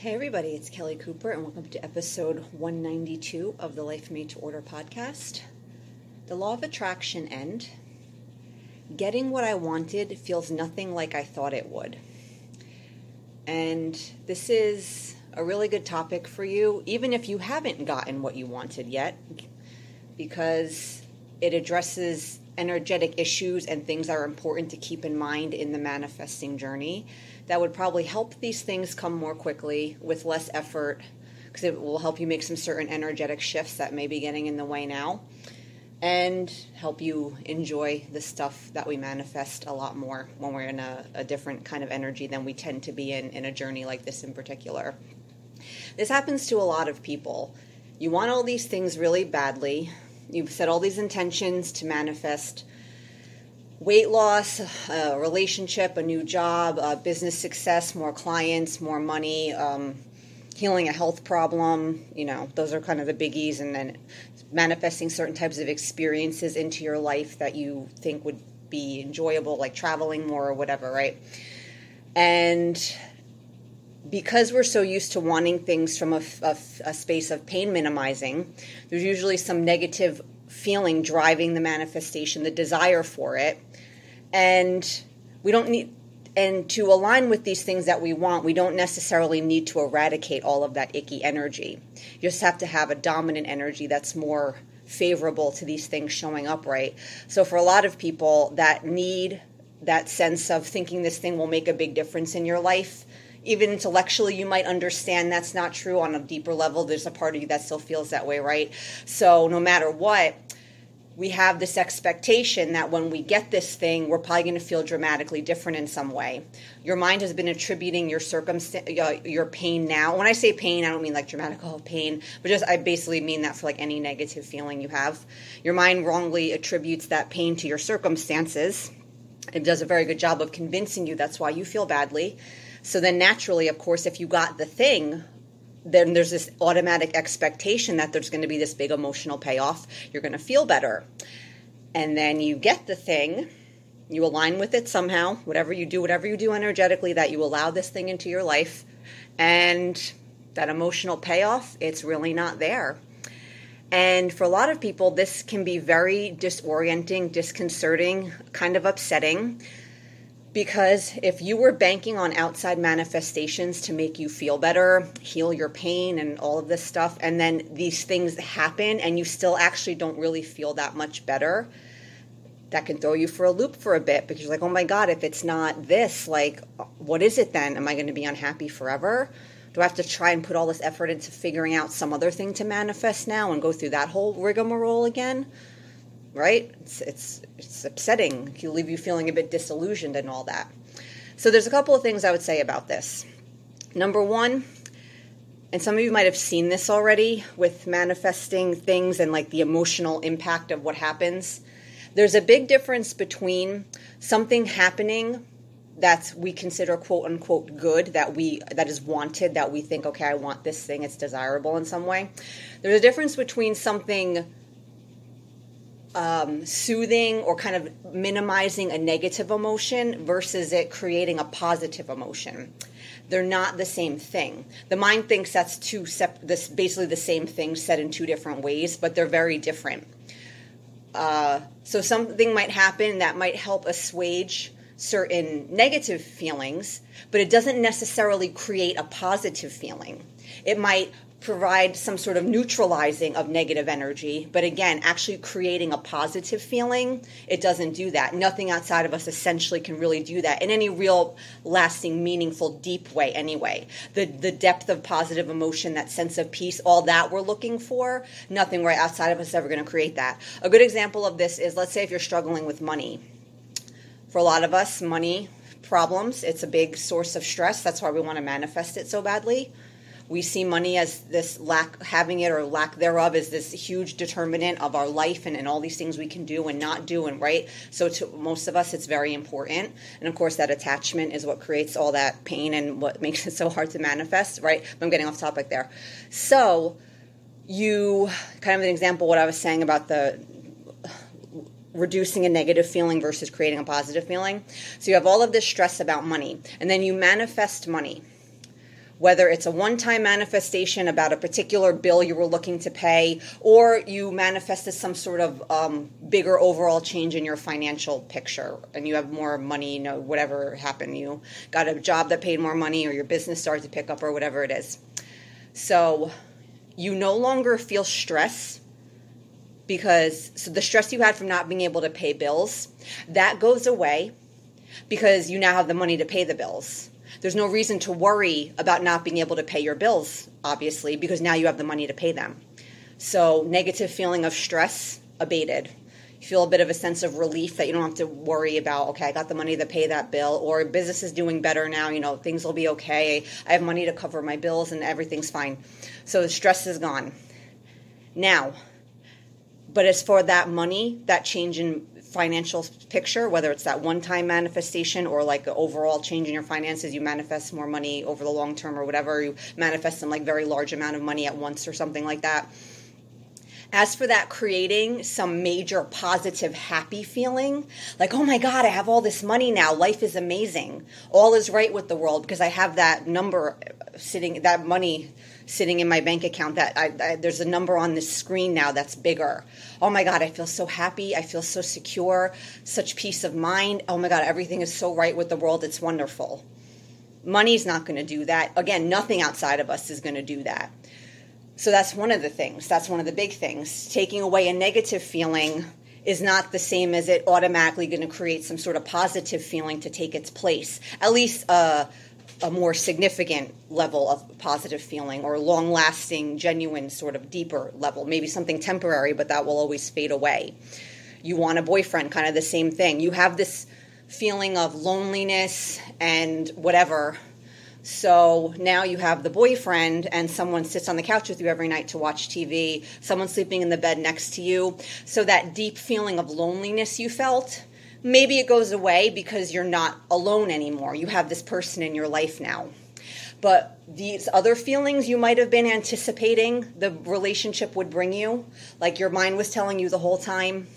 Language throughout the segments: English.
Hey, everybody, it's Kelly Cooper, and welcome to episode 192 of the Life Made to Order podcast. The law of attraction end. Getting what I wanted feels nothing like I thought it would. And this is a really good topic for you, even if you haven't gotten what you wanted yet, because it addresses energetic issues and things that are important to keep in mind in the manifesting journey that would probably help these things come more quickly with less effort because it will help you make some certain energetic shifts that may be getting in the way now and help you enjoy the stuff that we manifest a lot more when we're in a, a, different kind of energy than we tend to be in in a journey like this in particular. This happens to a lot of people. You want all these things really badly. You've set all these intentions to manifest weight loss, a relationship, a new job, a business success, more clients, more money, um, healing a health problem. You know, those are kind of the biggies, and then manifesting certain types of experiences into your life that you think would be enjoyable, like traveling more or whatever, right? And because we're so used to wanting things from a, a, a space of pain minimizing, there's usually some negative feeling driving the manifestation, the desire for it. And we don't need, and to align with these things that we want, we don't necessarily need to eradicate all of that icky energy. You just have to have a dominant energy that's more favorable to these things showing up right. So, for a lot of people that need that sense of thinking this thing will make a big difference in your life, even intellectually you might understand that's not true. On a deeper level there's a part of you that still feels that way right? So no matter what we have this expectation that when we get this thing we're probably going to feel dramatically different in some way. Your mind has been attributing your circumstance uh, your pain now. When i say pain i don't mean like dramatic oh, pain but just i basically mean that for like any negative feeling you have. Your mind wrongly attributes that pain to your circumstances. It does a very good job of convincing you that's why you feel badly so then naturally, of course, if you got the thing, then there's this automatic expectation that there's going to be this big emotional payoff. You're going to feel better. And then you get the thing, you align with it somehow, whatever you do, whatever you do energetically, that you allow this thing into your life. And that emotional payoff, it's really not there. And for a lot of people, this can be very disorienting, disconcerting, kind of upsetting because if you were banking on outside manifestations to make you feel better, heal your pain, and all of this stuff, and then these things happen and you still actually don't really feel that much better, that can throw you for a loop for a bit because you're like, oh my God, if it's not this, like, what is it then? Am I going to be unhappy forever? Do I have to try and put all this effort into figuring out some other thing to manifest now and go through that whole rigmarole again? Right? It's, it's, it's upsetting. It can leave you feeling a bit disillusioned and all that. So there's a couple of things I would say about this. Number one, and some of you might have seen this already with manifesting things and like the emotional impact of what happens. There's a big difference between something happening that we consider quote unquote good that we that is wanted that we think okay I want this thing it's desirable in some way. There's a difference between something um, soothing or kind of minimizing a negative emotion versus it creating a positive emotion. They're not the same thing. The mind thinks that's two sep- this basically the same thing said in two different ways, but they're very different. Uh, so something might happen that might help assuage certain negative feelings, but it doesn't necessarily create a positive feeling. It might provide some sort of neutralizing of negative energy, but again, actually creating a positive feeling, it doesn't do that. Nothing outside of us essentially can really do that in any real lasting, meaningful, deep way anyway. The the depth of positive emotion, that sense of peace, all that we're looking for, nothing right outside of us is ever going to create that. A good example of this is let's say if you're struggling with money. For a lot of us, money problems, it's a big source of stress. That's why we want to manifest it so badly we see money as this lack having it or lack thereof is this huge determinant of our life and, and all these things we can do and not do and right. So to most of us it's very important. And of course that attachment is what creates all that pain and what makes it so hard to manifest right? But i'm getting off topic there. So you kind of an example what i was saying about the reducing a negative feeling versus creating a positive feeling. So you have all of this stress about money and then you manifest money whether it's a one time manifestation about a particular bill you were looking to pay, or you manifested some sort of um, bigger overall change in your financial picture and you have more money, you know, whatever happened, you got a job that paid more money, or your business started to pick up, or whatever it is. So you no longer feel stress because so the stress you had from not being able to pay bills that goes away because you now have the money to pay the bills there's no reason to worry about not being able to pay your bills, obviously, because now you have the money to pay them. So, negative feeling of stress abated. You feel a bit of a sense of relief that you don't have to worry about, okay, I got the money to pay that bill, or business is doing better now, you know, things will be okay. I have money to cover my bills and everything's fine. So, the stress is gone. Now, but as for that money, that change in financial picture, whether it's that one time manifestation or like an overall change in your finances, you manifest more money over the long term or whatever, you manifest some like very large amount of money at once or something like that. As for that creating some major positive happy feeling, like, oh my God, I have all this money now. Life is amazing. All is right with the world because I have that number sitting, that money sitting in my bank account that I, I, there's a number on the screen now that's bigger. Oh my God, I feel so happy. I feel so secure, such peace of mind. Oh my God, everything is so right with the world. It's wonderful. Money's not going to do that. Again, nothing outside of us is going to do that. So that's one of the things. That's one of the big things. Taking away a negative feeling is not the same as it automatically going to create some sort of positive feeling to take its place. At least uh, a more significant level of positive feeling or long lasting, genuine, sort of deeper level. Maybe something temporary, but that will always fade away. You want a boyfriend, kind of the same thing. You have this feeling of loneliness and whatever. So now you have the boyfriend, and someone sits on the couch with you every night to watch TV, someone sleeping in the bed next to you. So that deep feeling of loneliness you felt maybe it goes away because you're not alone anymore. You have this person in your life now. But these other feelings you might have been anticipating the relationship would bring you, like your mind was telling you the whole time,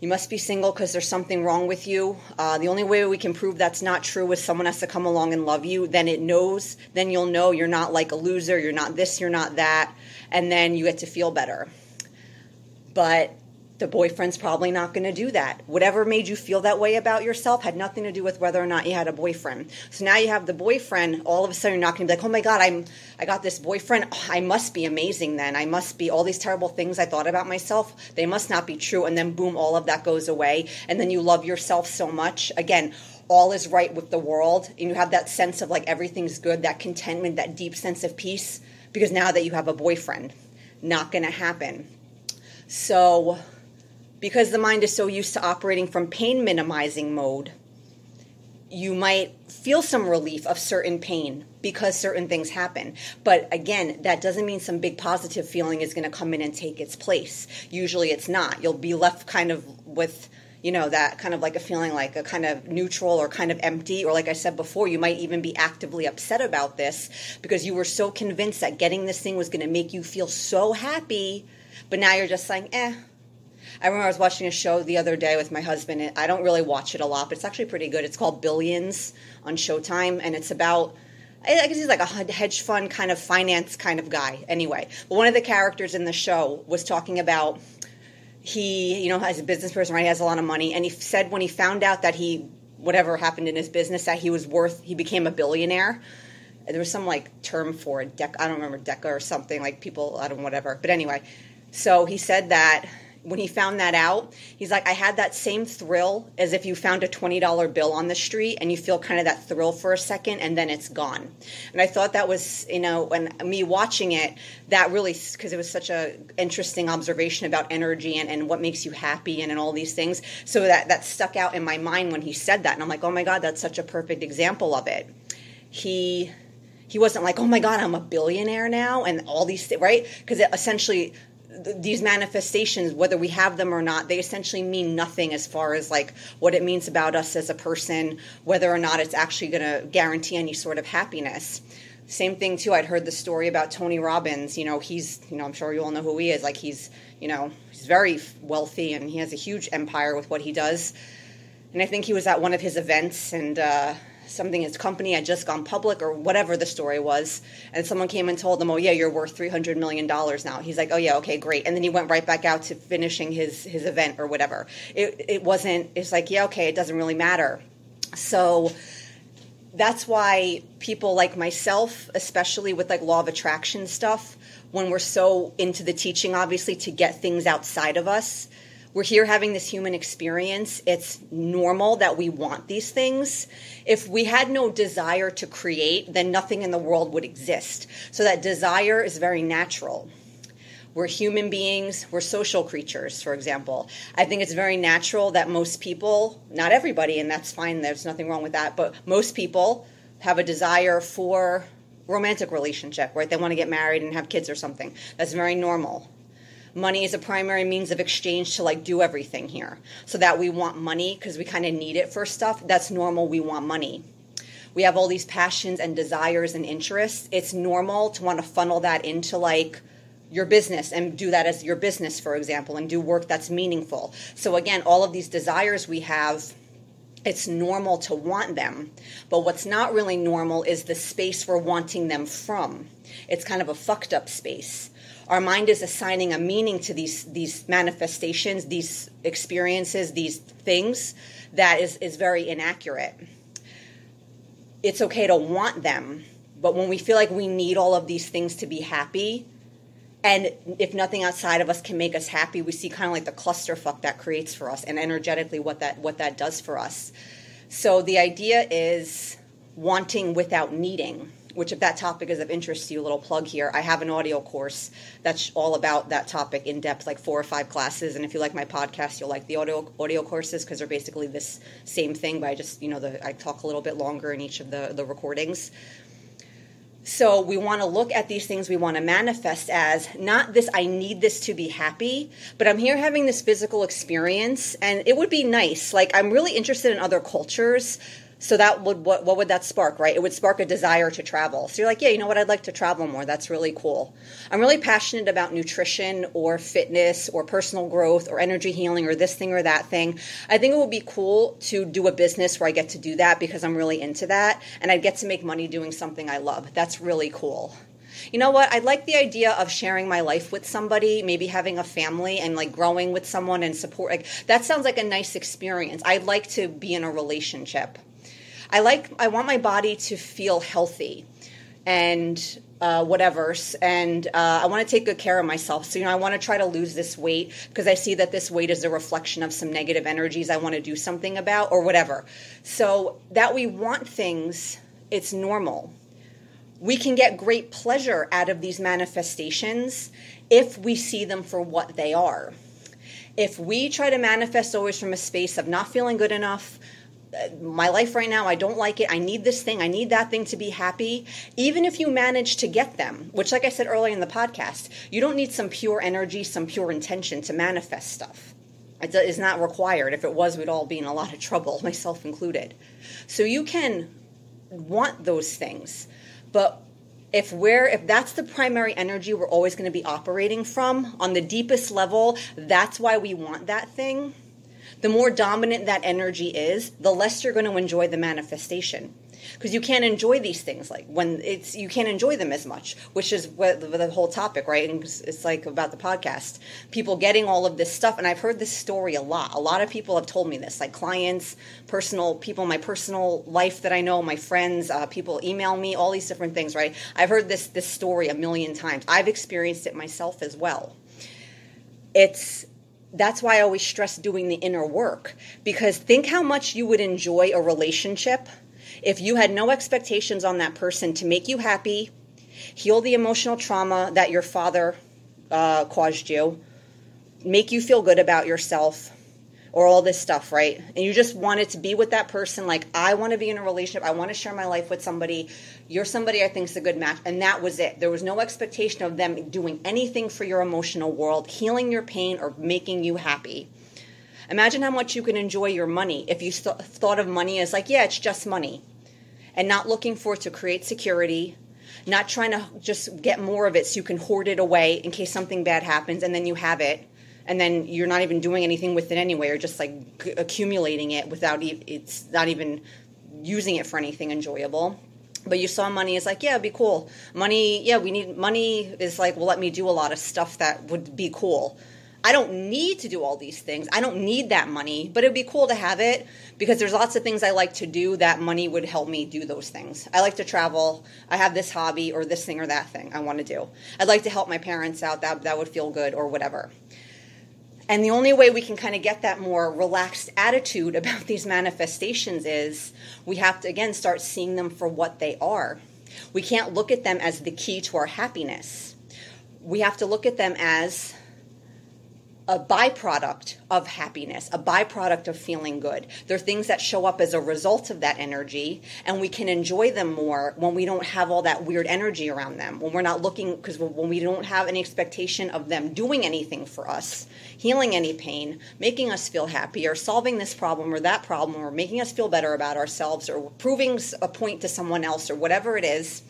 you must be single because there's something wrong with you. Uh, the only way we can prove that's not true is someone has to come along and love you. Then it knows, then you'll know you're not like a loser, you're not this, you're not that, and then you get to feel better. But the boyfriend's probably not going to do that. Whatever made you feel that way about yourself had nothing to do with whether or not you had a boyfriend. So now you have the boyfriend. All of a sudden, you're not going to be like, "Oh my God, I'm I got this boyfriend. Oh, I must be amazing. Then I must be all these terrible things I thought about myself. They must not be true." And then boom, all of that goes away, and then you love yourself so much again. All is right with the world, and you have that sense of like everything's good, that contentment, that deep sense of peace, because now that you have a boyfriend, not going to happen. So because the mind is so used to operating from pain minimizing mode, you might feel some relief of certain pain because certain things happen. But again, that doesn't mean some big positive feeling is going to come in and take its place. Usually it's not. You'll be left kind of with you know that kind of like a feeling like a kind of neutral or kind of empty or like i said before you might even be actively upset about this because you were so convinced that getting this thing was going to make you feel so happy but now you're just saying eh I remember I was watching a show the other day with my husband. I don't really watch it a lot, but it's actually pretty good. It's called Billions on Showtime, and it's about I guess he's like a hedge fund kind of finance kind of guy. Anyway, but one of the characters in the show was talking about he, you know, as a business person, right? He has a lot of money, and he said when he found out that he whatever happened in his business that he was worth, he became a billionaire. There was some like term for it, dec. I don't remember deca or something like people. I don't whatever. But anyway, so he said that when he found that out, he's like, I had that same thrill as if you found a $20 bill on the street and you feel kind of that thrill for a second and then it's gone. And I thought that was, you know, when me watching it, that really, because it was such a interesting observation about energy and, and what makes you happy and, and all these things. So that, that stuck out in my mind when he said that. And I'm like, oh my God, that's such a perfect example of it. He he wasn't like, oh my God, I'm a billionaire now, and all these things, right? Because it essentially, these manifestations whether we have them or not they essentially mean nothing as far as like what it means about us as a person whether or not it's actually going to guarantee any sort of happiness. Same thing too i'd heard the story about tony robbins. You know he's you know i'm sure you all know who he is. Like he's you know he's very wealthy and he has a huge empire with what he does. And i think he was at one of his events and uh, something his company had just gone public or whatever the story was and someone came and told him oh yeah you're worth 300 million dollars now. He's like oh yeah okay great. And then he went right back out to finishing his his event or whatever. It, it wasn't it's like yeah okay it doesn't really matter. So that's why people like myself especially with like law of attraction stuff when we're so into the teaching obviously to get things outside of us we're here having this human experience. It's normal that we want these things. If we had no desire to create, then nothing in the world would exist. So that desire is very natural. We're human beings, we're social creatures, for example. I think it's very natural that most people, not everybody, and that's fine, there's nothing wrong with that, but most people have a desire for romantic relationship, right? They want to get married and have kids or something. That's very normal money is a primary means of exchange to like do everything here. So that we want money because we kind of need it for stuff. That's normal. We want money. We have all these passions and desires and interests. It's normal to want to funnel that into like your business and do that as your business, for example, and do work that's meaningful. So, again, all of these desires we have, it's normal to want them. But what's not really normal is the space we're wanting them from. It's kind of a fucked up space our mind is assigning a meaning to these these manifestations, these experiences, these things that is is very inaccurate. It's okay to want them, but when we feel like we need all of these things to be happy, and if nothing outside of us can make us happy, we see kind of like the clusterfuck that creates for us, and energetically what that what that does for us. So the idea is wanting without needing which if that topic is of interest to you, a little plug here. I have an audio course that's all about that topic in depth, like four or five classes. And if you like my podcast, you'll like the audio audio courses because they're basically this same thing, but I just you know the, I talk a little bit longer in each of the the recordings. So we want to look at these things we want to manifest as not this I need this to be happy, but I'm here having this physical experience and it would be nice. Like I'm really interested in other cultures so that would what what would that spark right it would spark a desire to travel so you're like yeah you know what i'd like to travel more that's really cool i'm really passionate about nutrition or fitness or personal growth or energy healing or this thing or that thing i think it would be cool to do a business where i get to do that because i'm really into that and i get to make money doing something i love that's really cool you know what? I like the idea of sharing my life with somebody, maybe having a family and like growing with someone and support. Like that sounds like a nice experience. I'd like to be in a relationship. I like I want my body to feel healthy and uh, whatever. And uh, I want to take good care of myself. So, you know, I want to try to lose this weight because I see that this weight is a reflection of some negative energies I want to do something about or whatever. So, that we want things, it's normal. We can get great pleasure out of these manifestations if we see them for what they are. If we try to manifest always from a space of not feeling good enough, my life right now, I don't like it. I need this thing. I need that thing to be happy. Even if you manage to get them, which, like I said earlier in the podcast, you don't need some pure energy, some pure intention to manifest stuff. It is not required. If it was, we'd all be in a lot of trouble, myself included. So you can want those things, but if we're if that's the primary energy we're always going to be operating from on the deepest level, that's why we want that thing the more dominant that energy is, the less you're going to enjoy the manifestation. Because you can't enjoy these things like when it's you can't enjoy them as much, which is what the, whole topic, right? And it's like about the podcast, people getting all of this stuff, and I've heard this story a lot. A lot of people have told me this, like clients, personal people, my personal life that I know, my friends, uh, people email me, all these different things, right? I've heard this this story a million times. I've experienced it myself as well. It's that's why I always stress doing the inner work because think how much you would enjoy a relationship if you had no expectations on that person to make you happy, heal the emotional trauma that your father uh, caused you, make you feel good about yourself, or all this stuff, right? And you just wanted to be with that person. Like, I want to be in a relationship. I want to share my life with somebody. You're somebody I think is a good match. And that was it. There was no expectation of them doing anything for your emotional world, healing your pain, or making you happy. Imagine how much you can enjoy your money if you th- thought of money as like, yeah, it's just money. And not looking for it to create security, not trying to just get more of it so you can hoard it away in case something bad happens and then you have it and then you're not even doing anything with it anyway, or just like accumulating it without e- it's not even using it for anything enjoyable. But you saw money as like yeah it'd be cool. Money yeah we need money is like well let me do a lot of stuff that would be cool. I don't need to do all these things. I don't need that money but it'd be cool to have it because there's lots of things i like to do that money would help me do those things. I like to travel. I have this hobby or this thing or that thing i want to do. I'd like to help my parents out. That that would feel good or whatever and the only way we can kind of get that more relaxed attitude about these manifestations is we have to, again, start seeing them for what they are. We can't look at them as the key to our happiness. We have to look at them as a byproduct of happiness, a byproduct of feeling good. They're things that show up as a result of that energy, and we can enjoy them more when we don't have all that weird energy around them. When we're not looking, because when we don't have any expectation of them doing anything for us, healing any pain, making us feel happy, or solving this problem or that problem, or making us feel better about ourselves, or proving a point to someone else, or whatever it is,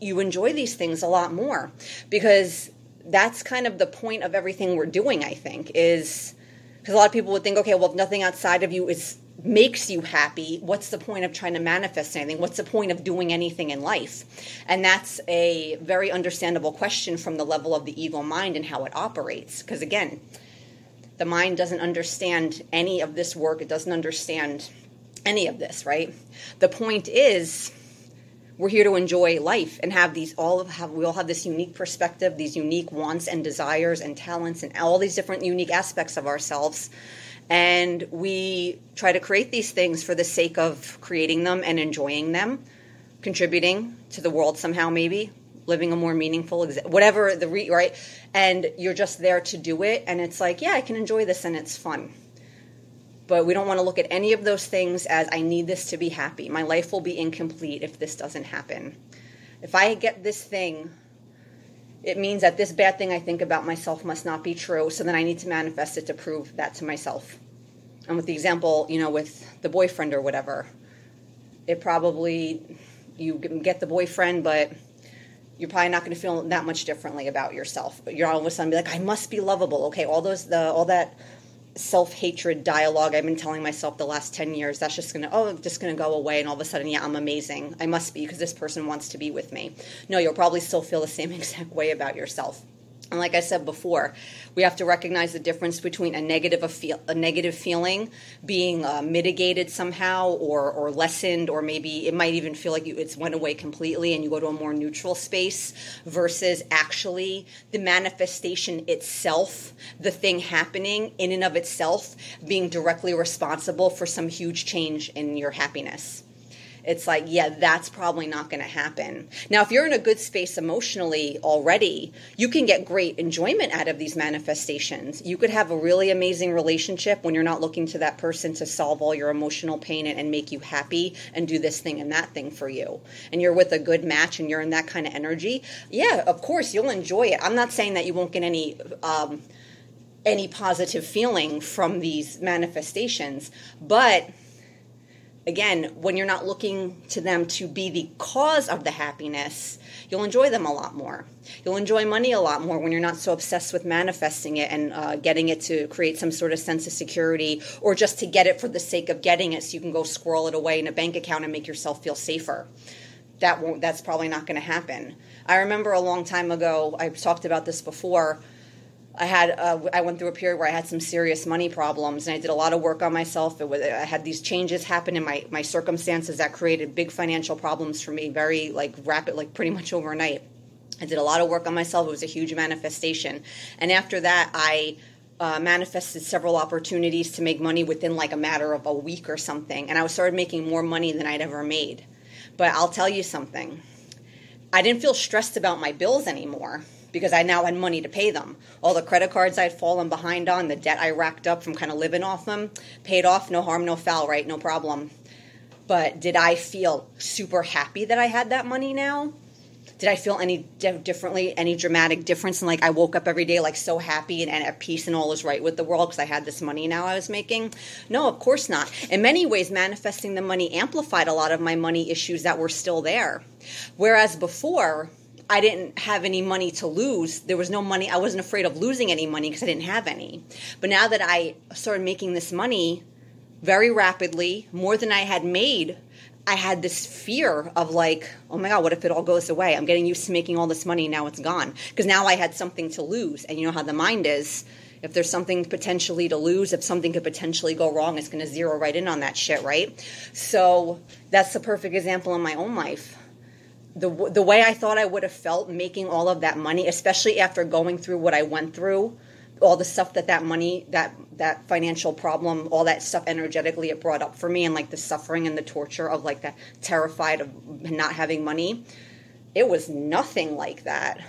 you enjoy these things a lot more because that's kind of the point of everything we're doing, I think, is because a lot of people would think, okay, well, if nothing outside of you is makes you happy, what's the point of trying to manifest anything? What's the point of doing anything in life? And that's a very understandable question from the level of the ego mind and how it operates. Because again, the mind doesn't understand any of this work, it doesn't understand any of this, right? The point is, we're here to enjoy life and have these all of have we all have this unique perspective these unique wants and desires and talents and all these different unique aspects of ourselves. And we try to create these things for the sake of creating them and enjoying them contributing to the world somehow maybe living a more meaningful whatever the re- right? And you're just there to do it and it's like yeah i can enjoy this and it's fun but we don't want to look at any of those things as I need this to be happy. My life will be incomplete if this doesn't happen. If I get this thing, it means that this bad thing I think about myself must not be true. So then I need to manifest it to prove that to myself. And with the example, you know, with the boyfriend or whatever, it probably, you get the boyfriend, but you're probably not going to feel that much differently about yourself. But you're all of a sudden be like, I must be lovable. Okay, all those, the, all that self hatred dialogue I've been telling myself the last 10 years, that's just gonna, oh, just gonna go away. And all of a sudden, yeah, I'm amazing. I must be because this person wants to be with me. No, you'll probably still feel the same exact way about yourself. And like I said before, we have to recognize the difference between a negative a, feel, a negative feeling being uh, mitigated somehow or or lessened, or maybe it might even feel like you, it's went away completely, and you go to a more neutral space versus actually the manifestation itself, the thing happening in and of itself, being directly responsible for some huge change in your happiness it's like, yeah, that's probably not going to happen. Now, if you're in a good space emotionally already, you can get great enjoyment out of these manifestations. You could have a really amazing relationship when you're not looking to that person to solve all your emotional pain and, and make you happy and do this thing and that thing for you. And you're with a good match and you're in that kind of energy. Yeah, of course, you'll enjoy it. I'm not saying that you won't get any. Um, any positive feeling from these manifestations, but again, when you're not looking to them to be the cause of the happiness, you'll enjoy them a lot more. You'll enjoy money a lot more when you're not so obsessed with manifesting it and uh, getting it to create some sort of sense of security or just to get it for the sake of getting it so you can go squirrel it away in a bank account and make yourself feel safer. That won't, that's probably not going to happen. I remember a long time ago, I've talked about this before I had uh, I went through a period where I had some serious money problems, and I did a lot of work on myself. It Was, I had these changes happen in my my circumstances that created big financial problems for me, very like rapid, like pretty much overnight. I did a lot of work on myself. It was a huge manifestation, and after that, I. Uh, manifested several opportunities to make money within like a matter of a week or something, and I started making more money than I'd ever made. But I'll tell you something: I didn't feel stressed about my bills anymore because I now had money to pay them. All the credit cards I'd fallen behind on, the debt I racked up from kind of living off them, paid off, no harm, no foul, right? No problem. But did I feel super happy that I had that money now? Did I feel any di- differently, any dramatic difference? And like I woke up every day like so happy and, and at peace and all is right with the world because I had this money now I was making? No, of course not. In many ways, manifesting the money amplified a lot of my money issues that were still there. Whereas before, I didn't have any money to lose. There was no money. I wasn't afraid of losing any money because I didn't have any. But now that I started making this money, very rapidly, more than I had made. I had this fear of like, oh my God, what if it all goes away? I'm getting used to making all this money, now it's gone. Because now I had something to lose. And you know how the mind is. If there's something potentially to lose, if something could potentially go wrong, it's going to zero right in on that shit, right? So that's the perfect example in my own life. The, the way I thought I would have felt making all of that money, especially after going through what I went through, all the stuff that that money that that financial problem all that stuff energetically it brought up for me and like the suffering and the torture of like that terrified of not having money it was nothing like that.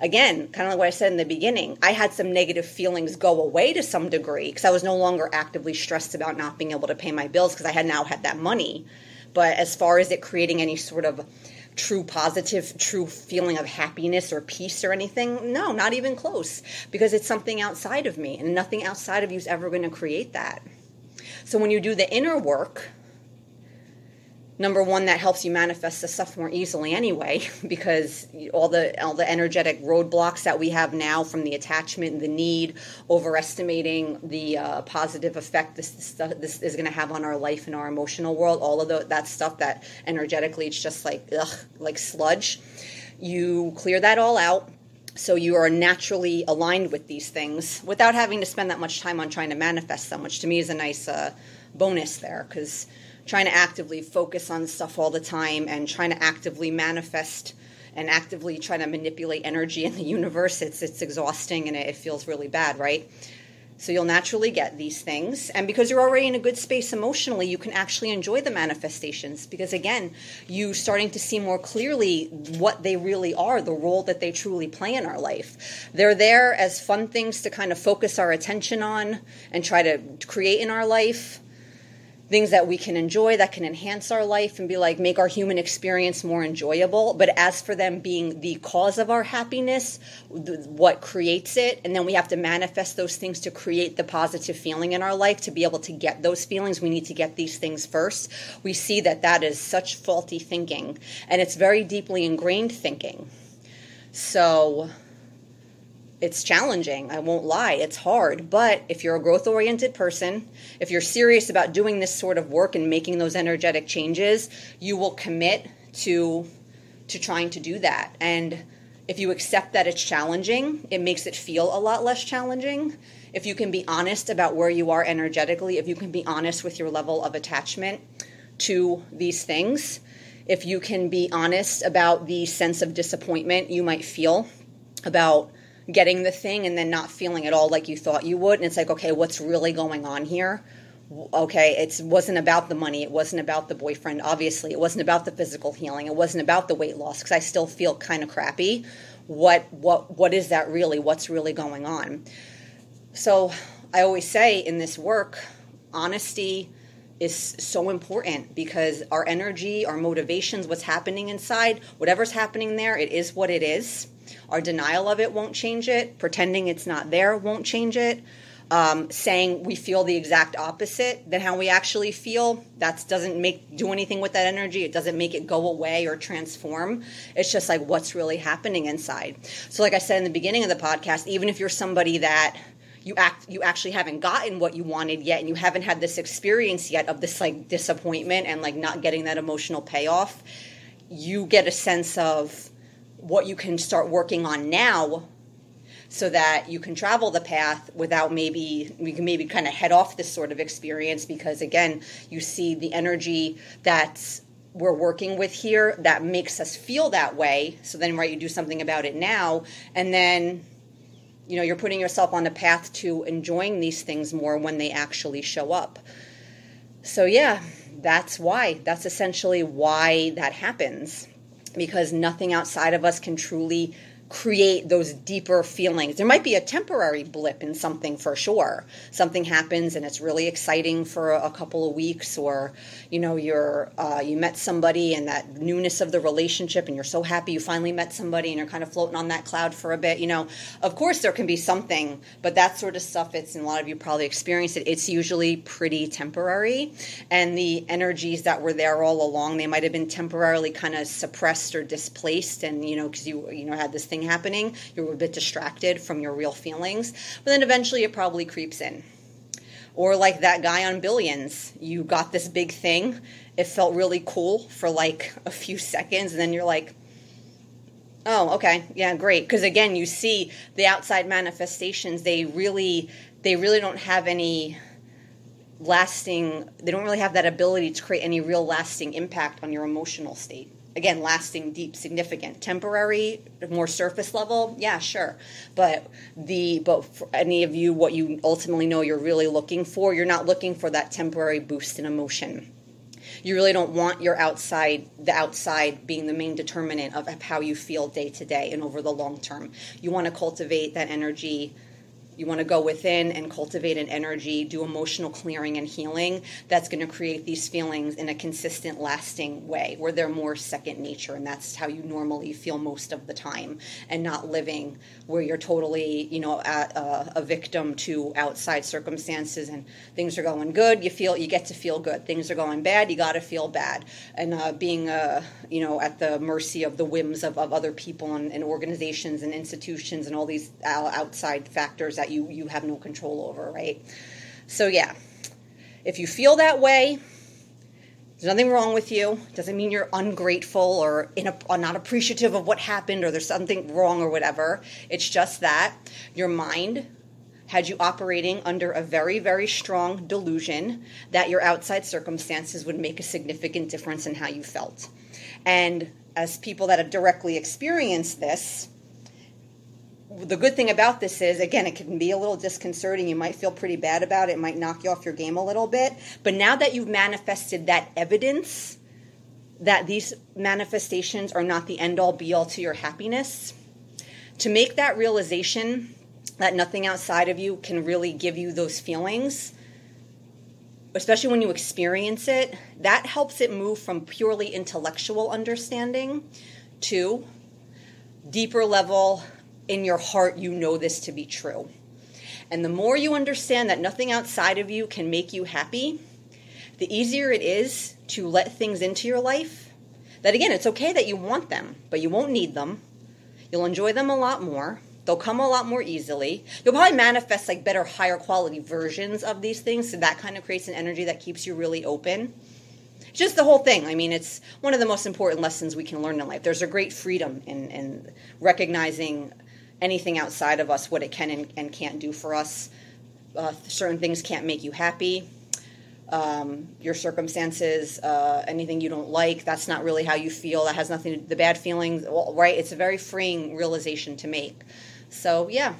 Again kind of like what i said in the beginning i had some negative feelings go away to some degree because i was no longer actively stressed about not being able to pay my bills because i had now had that money. But as far as it creating any sort of true positive, true feeling of happiness or peace or anything. No, not even close, because it's something outside of me, and nothing outside of you is ever going to create that. So when you do the inner work, number one that helps you manifest the stuff more easily anyway because all the all the energetic roadblocks that we have now from the attachment the need overestimating the uh, positive effect this, this, this is going to have on our life and our emotional world all of the, that stuff that energetically it's just like ugh, like sludge. You clear that all out so you are naturally aligned with these things without having to spend that much time on trying to manifest them which to me is a nice uh, bonus there because trying to actively focus on stuff all the time and trying to actively manifest and actively trying to manipulate energy in the universe. It's it's exhausting and it, it feels really bad right? So you'll naturally get these things. And because you're already in a good space emotionally you can actually enjoy the manifestations because again you're starting to see more clearly what they really are the role that they truly play in our life. They're there as fun things to kind of focus our attention on and try to create in our life things that we can enjoy that can enhance our life and be like make our human experience more enjoyable. But as for them being the cause of our happiness what creates it and then we have to manifest those things to create the positive feeling in our life to be able to get those feelings we need to get these things first. We see that that is such faulty thinking and it's very deeply ingrained thinking. So it's challenging. I won't lie. It's hard. But if you're a growth oriented person, if you're serious about doing this sort of work and making those energetic changes, you will commit to to trying to do that. And if you accept that it's challenging, it makes it feel a lot less challenging. If you can be honest about where you are energetically, if you can be honest with your level of attachment to these things, if you can be honest about the sense of disappointment you might feel about getting the thing and then not feeling at all like you thought you would. And it's like okay what's really going on here? Okay it wasn't about the money. It wasn't about the boyfriend obviously. It wasn't about the physical healing. It wasn't about the weight loss because i still feel kind of crappy. What what what is that really? What's really going on? So i always say in this work honesty is so important because our energy our motivations what's happening inside whatever's happening there it is what it is our denial of it won't change it. Pretending it's not there won't change it. Um, saying we feel the exact opposite than how we actually feel that doesn't make do anything with that energy it doesn't make it go away or transform it's just like what's really happening inside so like i said in the beginning of the podcast even if you're somebody that you act you actually haven't gotten what you wanted yet and you haven't had this experience yet of this like disappointment and like not getting that emotional payoff you get a sense of what you can start working on now so that you can travel the path without maybe we can maybe kind of head off this sort of experience because again you see the energy that's we're working with here that makes us feel that way. So then right you do something about it now. And then you know you're putting yourself on the path to enjoying these things more when they actually show up. So yeah that's why that's essentially why that happens because nothing outside of us can truly create those deeper feelings. There might be a temporary blip in something for sure. Something happens and it's really exciting for a couple of weeks, or you know, you're uh, you met somebody and that newness of the relationship, and you're so happy you finally met somebody, and you're kind of floating on that cloud for a bit. You know, of course there can be something, but that sort of stuff, it's and a lot of you probably experienced it. It's usually pretty temporary, and the energies that were there all along, they might have been temporarily kind of suppressed or displaced, and you know, because you you know had this thing happening, you're a bit distracted from your real feelings, but then eventually it probably creeps in. Or like that guy on Billions, you got this big thing, it felt really cool for like a few seconds, and then you're like, oh, okay, yeah, great. Because again, you see the outside manifestations, they really, they really don't have any lasting, they don't really have that ability to create any real lasting impact on your emotional state again lasting deep significant. Temporary more surface level yeah sure. But the but for any of you what you ultimately know you're really looking for you're not looking for that temporary boost in emotion. You really don't want your outside the outside being the main determinant of how you feel day to day and over the long term. You want to cultivate that energy you want to go within and cultivate an energy, do emotional clearing and healing that's going to create these feelings in a consistent, lasting way where they're more second nature. And that's how you normally feel most of the time and not living where you're totally, you know, a, a, a victim to outside circumstances and things are going good. You feel, you get to feel good. Things are going bad. You got to feel bad. And uh, being, uh, you know, at the mercy of the whims of, of other people and, and organizations and institutions and all these outside factors that you you have no control over, right? So yeah, if you feel that way, there's nothing wrong with you. Doesn't mean you're ungrateful or, in a, or not appreciative of what happened or there's something wrong or whatever. It's just that your mind had you operating under a very, very strong delusion that your outside circumstances would make a significant difference in how you felt. And as people that have directly experienced this, the good thing about this is again it can be a little disconcerting. You might feel pretty bad about it. It might knock you off your game a little bit. But now that you've manifested that evidence that these manifestations are not the end all be all to your happiness to make that realization that nothing outside of you can really give you those feelings especially when you experience it that helps it move from purely intellectual understanding to deeper level in your heart, you know this to be true. And the more you understand that nothing outside of you can make you happy, the easier it is to let things into your life. That again, it's okay that you want them, but you won't need them. You'll enjoy them a lot more. They'll come a lot more easily. You'll probably manifest like better, higher quality versions of these things. So that kind of creates an energy that keeps you really open. Just the whole thing. I mean, it's one of the most important lessons we can learn in life. There's a great freedom in, in recognizing anything outside of us what it can and, and can't do for us. Uh, certain things can't make you happy. Um, your circumstances, uh, anything you don't like, that's not really how you feel. That has nothing to do the bad feelings, right? It's a very freeing realization to make. So, yeah.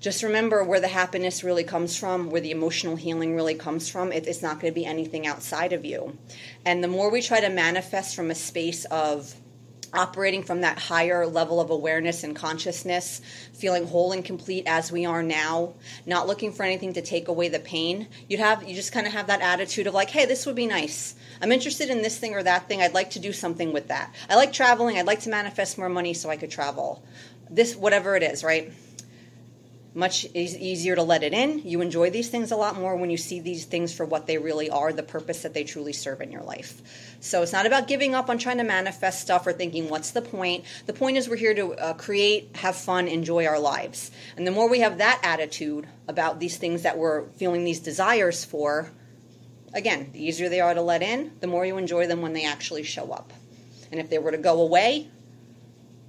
Just remember where the happiness really comes from, where the emotional healing really comes from. It, it's not going to be anything outside of you. And the more we try to manifest from a space of operating from that higher level of awareness and consciousness, feeling whole and complete as we are now, not looking for anything to take away the pain. You'd have you just kind of have that attitude of like, "Hey, this would be nice. I'm interested in this thing or that thing. I'd like to do something with that. I like traveling. I'd like to manifest more money so I could travel." This whatever it is, right? Much easier to let it in. You enjoy these things a lot more when you see these things for what they really are, the purpose that they truly serve in your life. So it's not about giving up on trying to manifest stuff or thinking, what's the point? The point is we're here to uh, create, have fun, enjoy our lives. And the more we have that attitude about these things that we're feeling these desires for, again, the easier they are to let in, the more you enjoy them when they actually show up. And if they were to go away,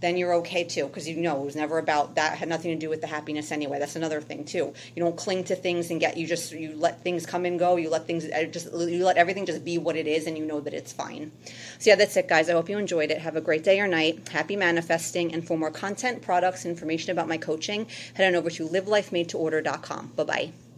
then you're okay too because you know it was never about that had nothing to do with the happiness anyway. That's another thing too. You don't cling to things and get you just you let things come and go. You let things uh, just you let everything just be what it is and you know that it's fine. So yeah that's it guys. I hope you enjoyed it. Have a great day or night. Happy manifesting. And for more content products information about my coaching head on over to livelifemade to order.com bye bye